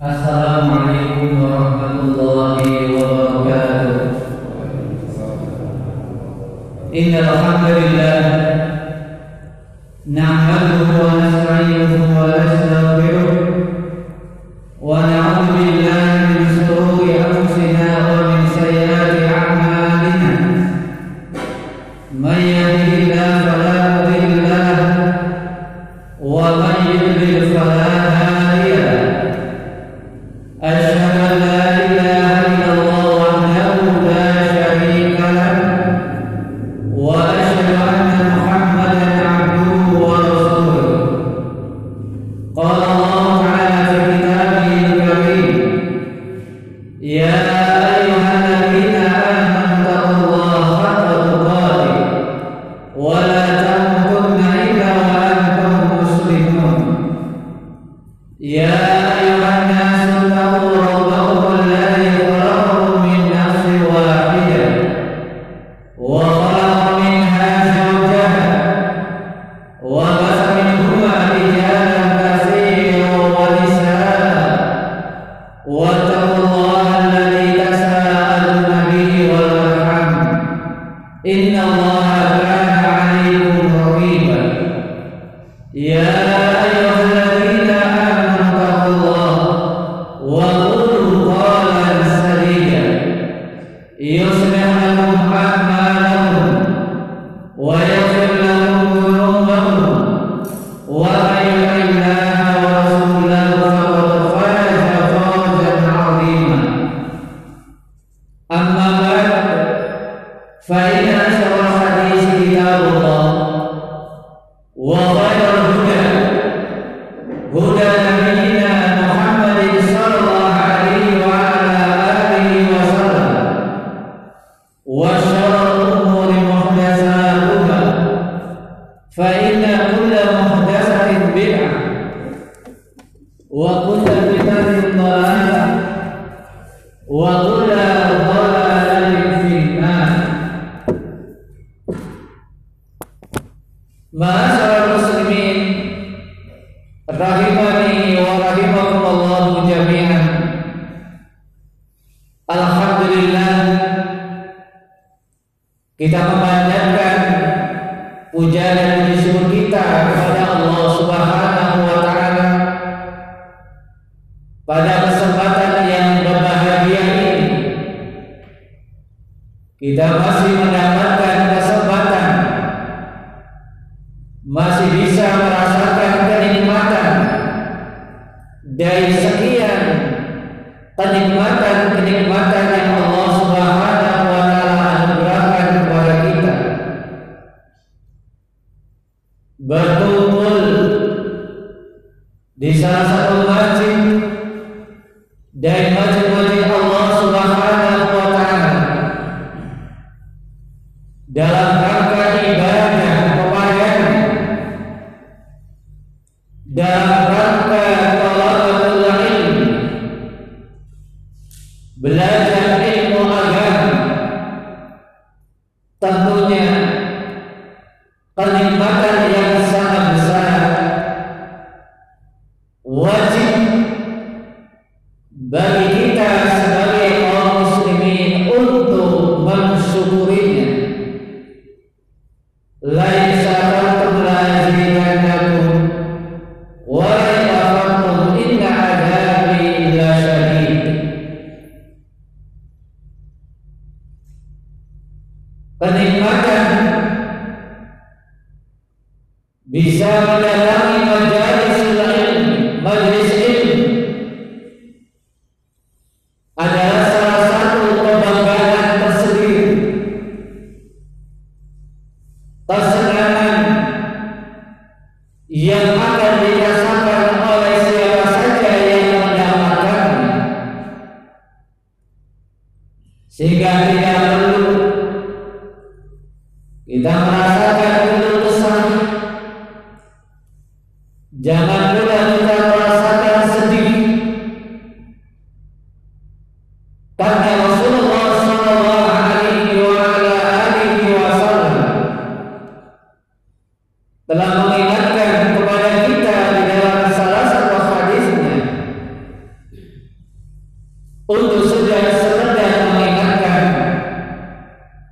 Assalamualaikum warahmatullahi wabarakatuh. Innal hamdalillah Alhamdulillah. Kita memanjatkan puja dan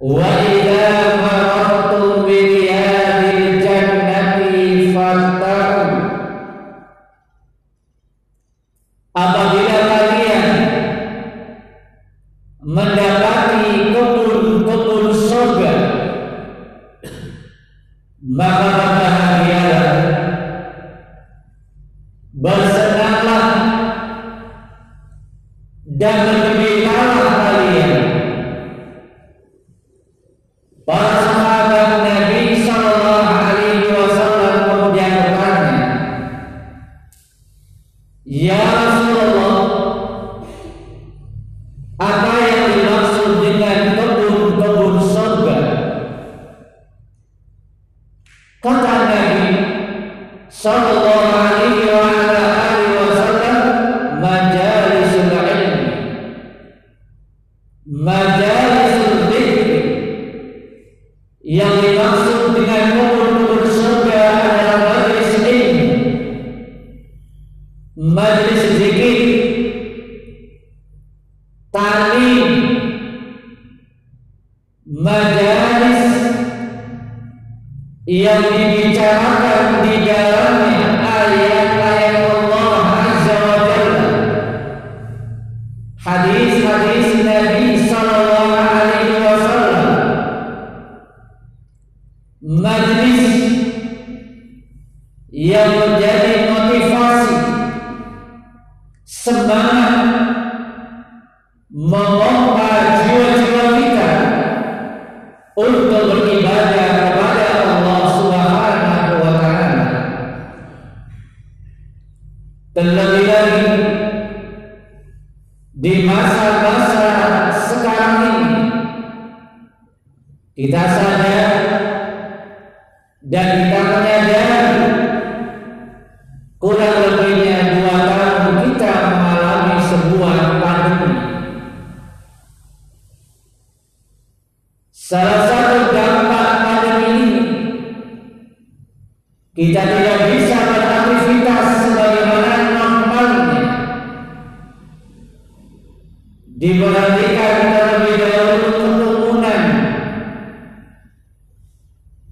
Wa Sallallahu memompa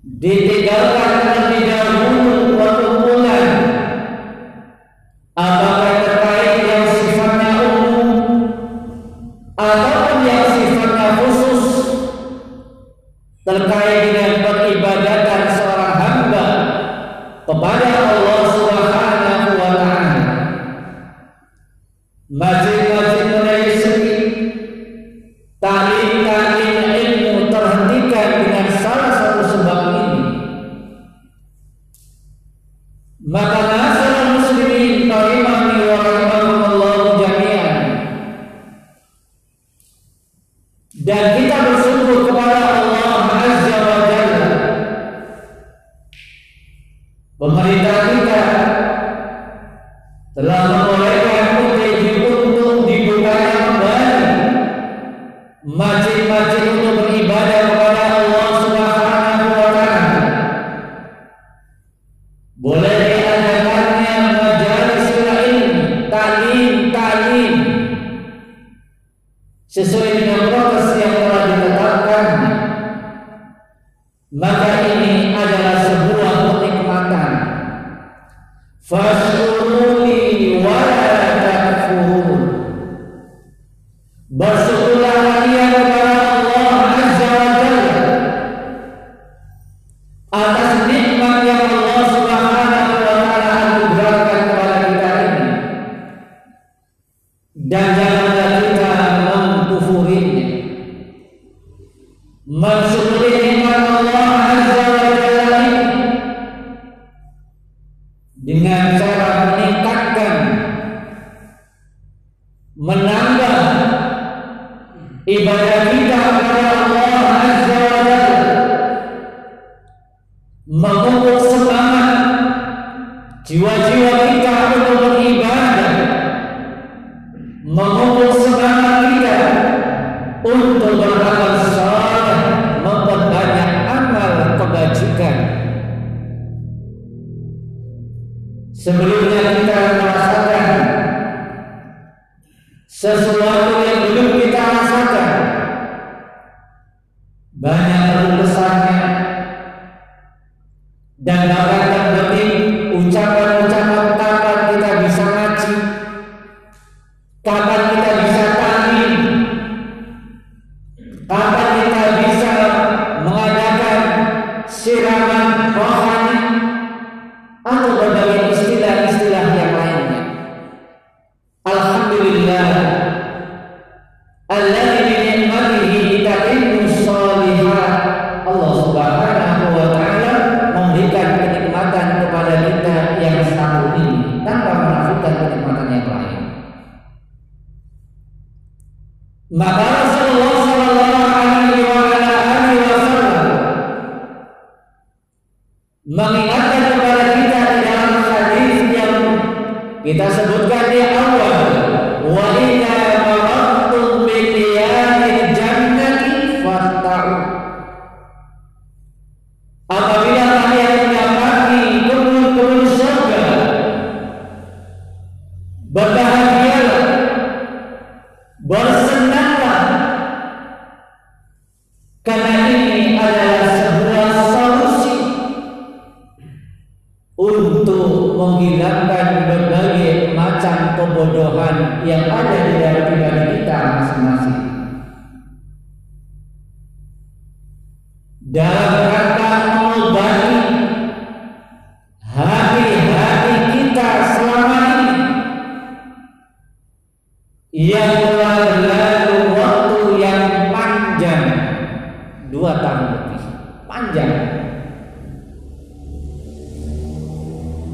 Ditinggalkan terlebih dahulu Mensyukuri nikmat Allah Azza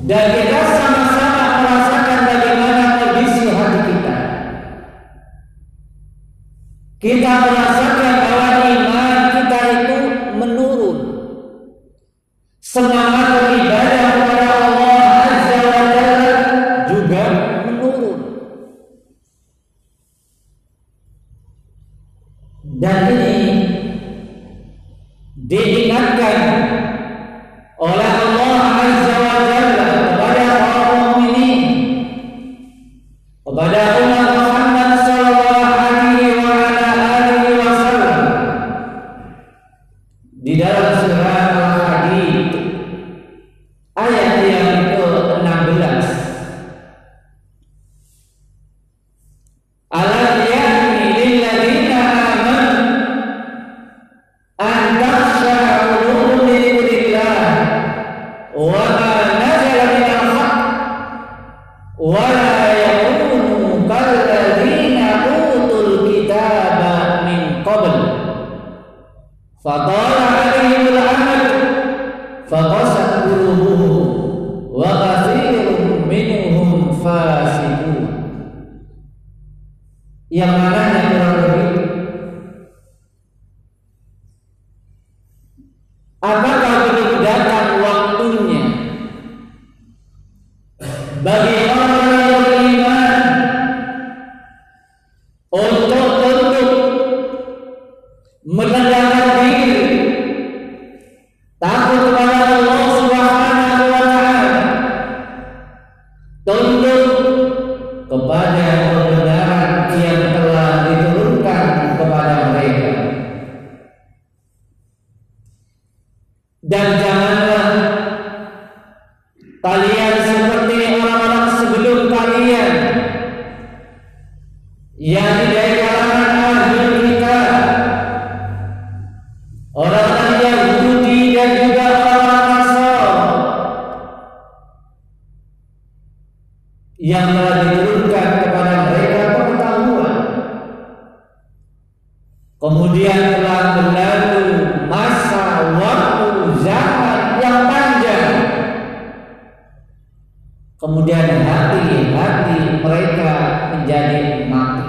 dan kita kemudian hati-hati mereka menjadi mati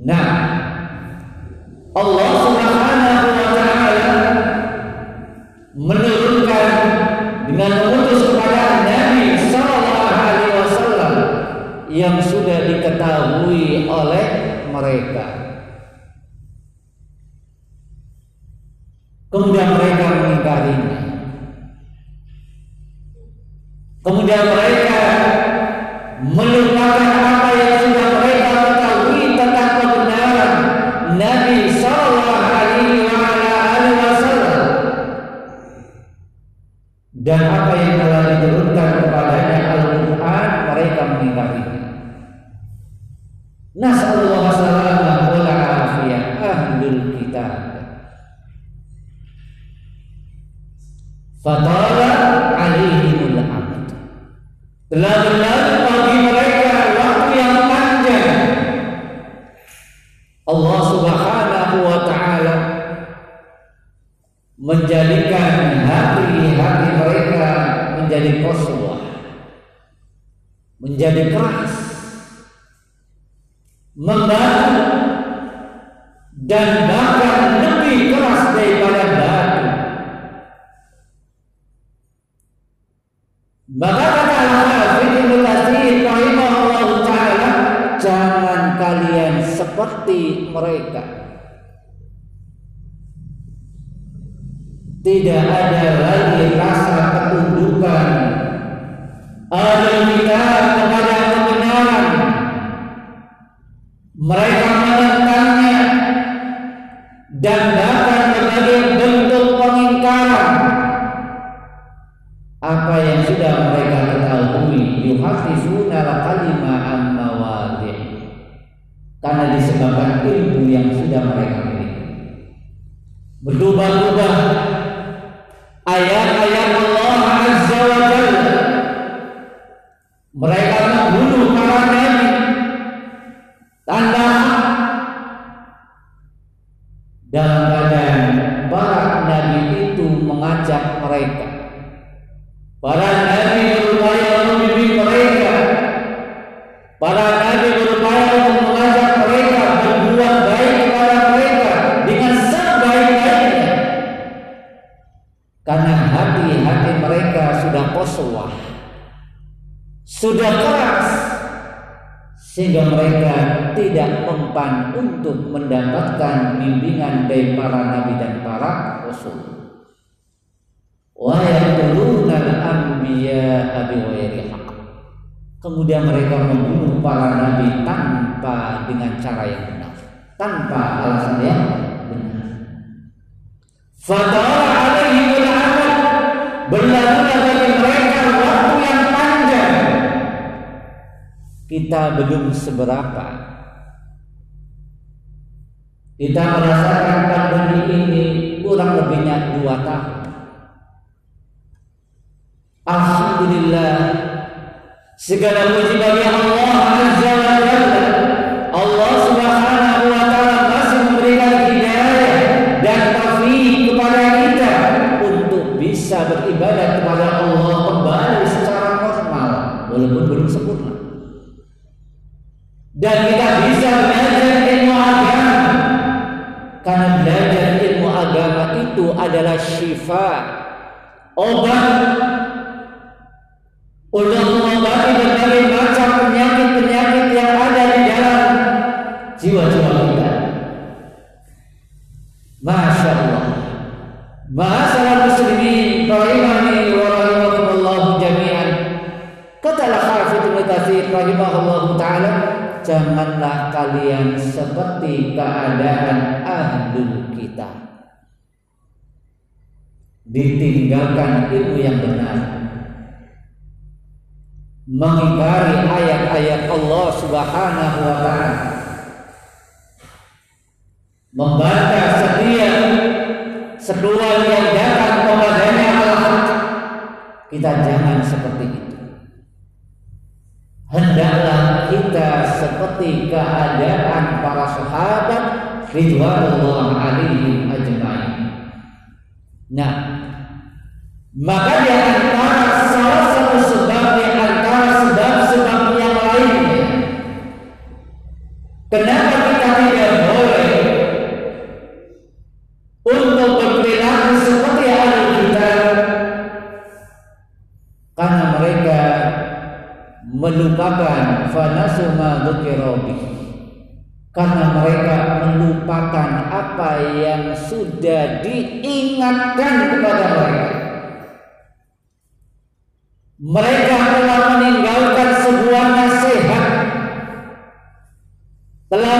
Nah, Allah Subhanahu wa taala menurunkan dengan mengutus kepada Nabi sallallahu alaihi wasallam yang sudah diketahui oleh mereka. Fatara alaihimul abd. Telah berlaku mereka menentangnya dan Rasulullah sudah keras sehingga mereka tidak mempan untuk mendapatkan bimbingan dari para nabi dan para rasul. Kemudian mereka membunuh para nabi tanpa dengan cara yang benar, tanpa alasan yang benar. Fatara berlalunya dari mereka waktu yang panjang. Kita belum seberapa? Kita merasakan pandemi ini kurang lebihnya dua tahun. Alhamdulillah segala puji bagi Allah Azza wa Jalla. Syifa obat untuk mengobati berbagai macam penyakit-penyakit yang ada di dalam jiwa-jiwa kita. Masya Allah. Masalah muslimin rahimani wa rahimakumullah jami'an. Katalah Hafidh Ibnu Katsir rahimahullah taala, janganlah kalian seperti keadaan ahlul kita. Ditinggalkan ilmu yang benar. Mengingkari ayat-ayat Allah Subhanahu wa taala. Membantah setiap seruan yang datang kepadanya Allah kita jangan seperti itu hendaklah kita seperti keadaan para sahabat ridwanullah alaihim ajma'in nah maka di antara salah satu sebab di antara sebab-sebab yang lainnya kenapa kita tidak boleh untuk berperilaku seperti ahli kita karena mereka melupakan fanasu ma karena mereka melupakan apa yang sudah diingatkan kepada mereka mereka telah meninggalkan sebuah nasihat. Telah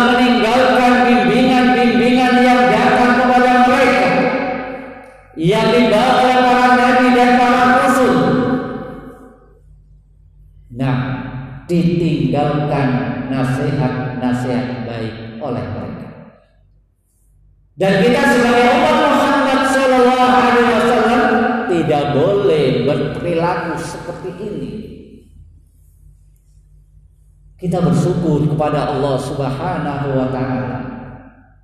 ini kita bersyukur kepada Allah Subhanahu wa taala.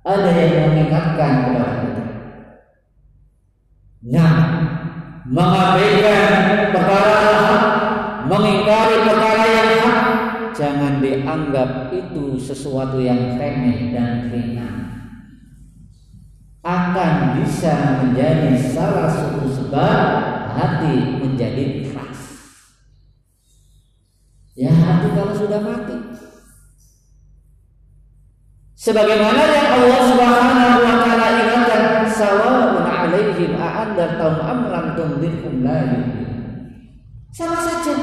Ada yang mengingatkan kepada kita. Nah, mengabaikan perkara mengingkari perkara yang hak, jangan dianggap itu sesuatu yang remeh dan ringan. Akan bisa menjadi salah satu sebab hati menjadi. Ya hati kalau sudah mati. Sebagaimana yang Allah Subhanahu wa taala ingatkan sawa'un 'alaihim a'andartahum am lam tundirhum la Sama saja.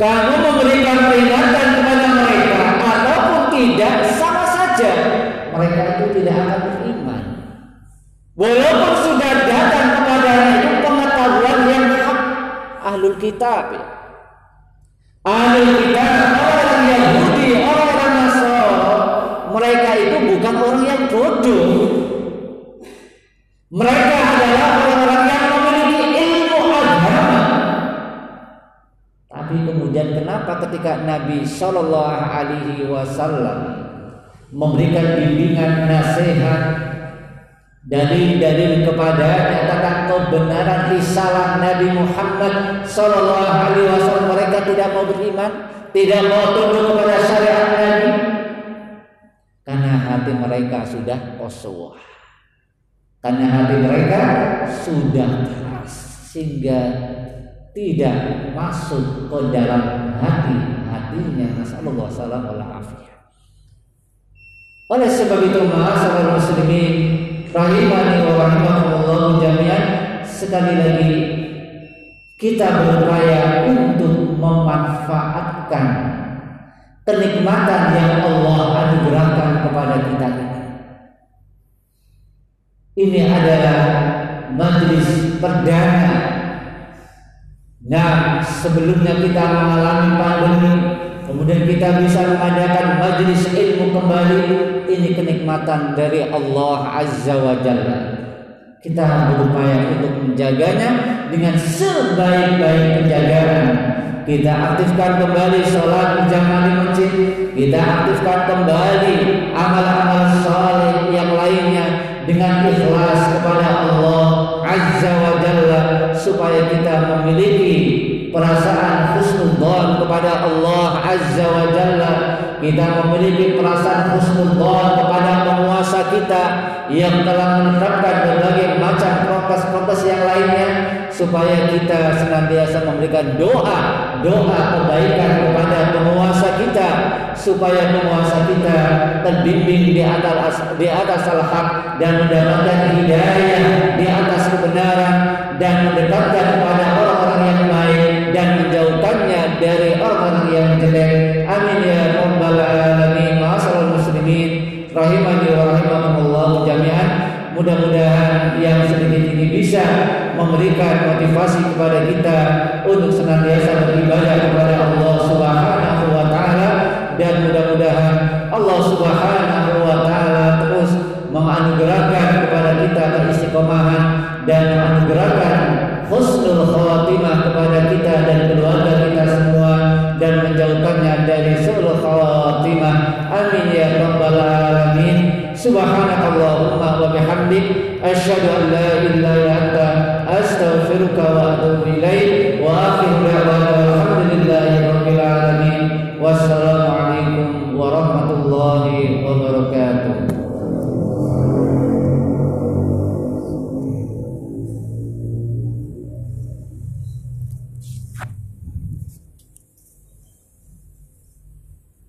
Kamu memberikan peringatan kepada mereka ataupun tidak sama saja. Mereka itu tidak akan beriman. Walaupun sudah datang kepada itu pengetahuan yang hak ahlul kitab. Ya. Ahlul kitab orang Yahudi, orang Nasrani, mereka itu bukan orang yang bodoh. Mereka adalah orang-orang yang memiliki ilmu agama. Tapi kemudian kenapa ketika Nabi Shallallahu Alaihi Wasallam memberikan bimbingan nasihat dalil-dalil kepada tentang kebenaran risalah Nabi Muhammad Sallallahu Alaihi Wasallam. Mereka tidak mau beriman, tidak mau tunduk kepada syariat Nabi karena hati mereka sudah kosong, karena hati mereka sudah keras sehingga tidak masuk ke dalam hati hatinya Nasallallahu Alaihi Oleh sebab itu, masalah muslimin rahimani wa rahimakumullah jami'an sekali lagi kita berupaya untuk memanfaatkan kenikmatan yang Allah anugerahkan kepada kita ini. Ini adalah majlis perdana. Nah, sebelumnya kita mengalami pandemi, kemudian kita bisa mengadakan majlis ilmu kembali. Ini kenikmatan dari Allah Azza wa Jalla. Kita berupaya untuk menjaganya dengan sebaik-baik penjagaan. Kita aktifkan kembali sholat berjamaah di masjid. Kita aktifkan kembali amal-amal Azza wa Jalla kita memiliki perasaan husnudon kepada penguasa kita yang telah menetapkan berbagai macam prokes-prokes yang lainnya supaya kita senantiasa memberikan doa doa kebaikan kepada penguasa kita supaya penguasa kita terbimbing di atas di atas al-haq dan mendapatkan hidayah di atas kebenaran dan mendekatkan kepada rabbal alamin ma'asal muslimin rahimani wa rahimakumullah jami'an. Mudah-mudahan yang sedikit ini bisa memberikan motivasi kepada kita untuk senantiasa beribadah kepada Allah Subhanahu wa taala. Dan mudah-mudahan Allah Subhanahu wa taala terus menganugerahkan kepada kita keistiqomahan dan menganugerahkan husnul khawatimah kepada kita dan subhanakallahumma wa bihamdik asyhadu an la ilaha illa anta astaghfiruka wa atubu ilaik wa akhiru da'wana alhamdulillahi rabbil alamin. Wassalamu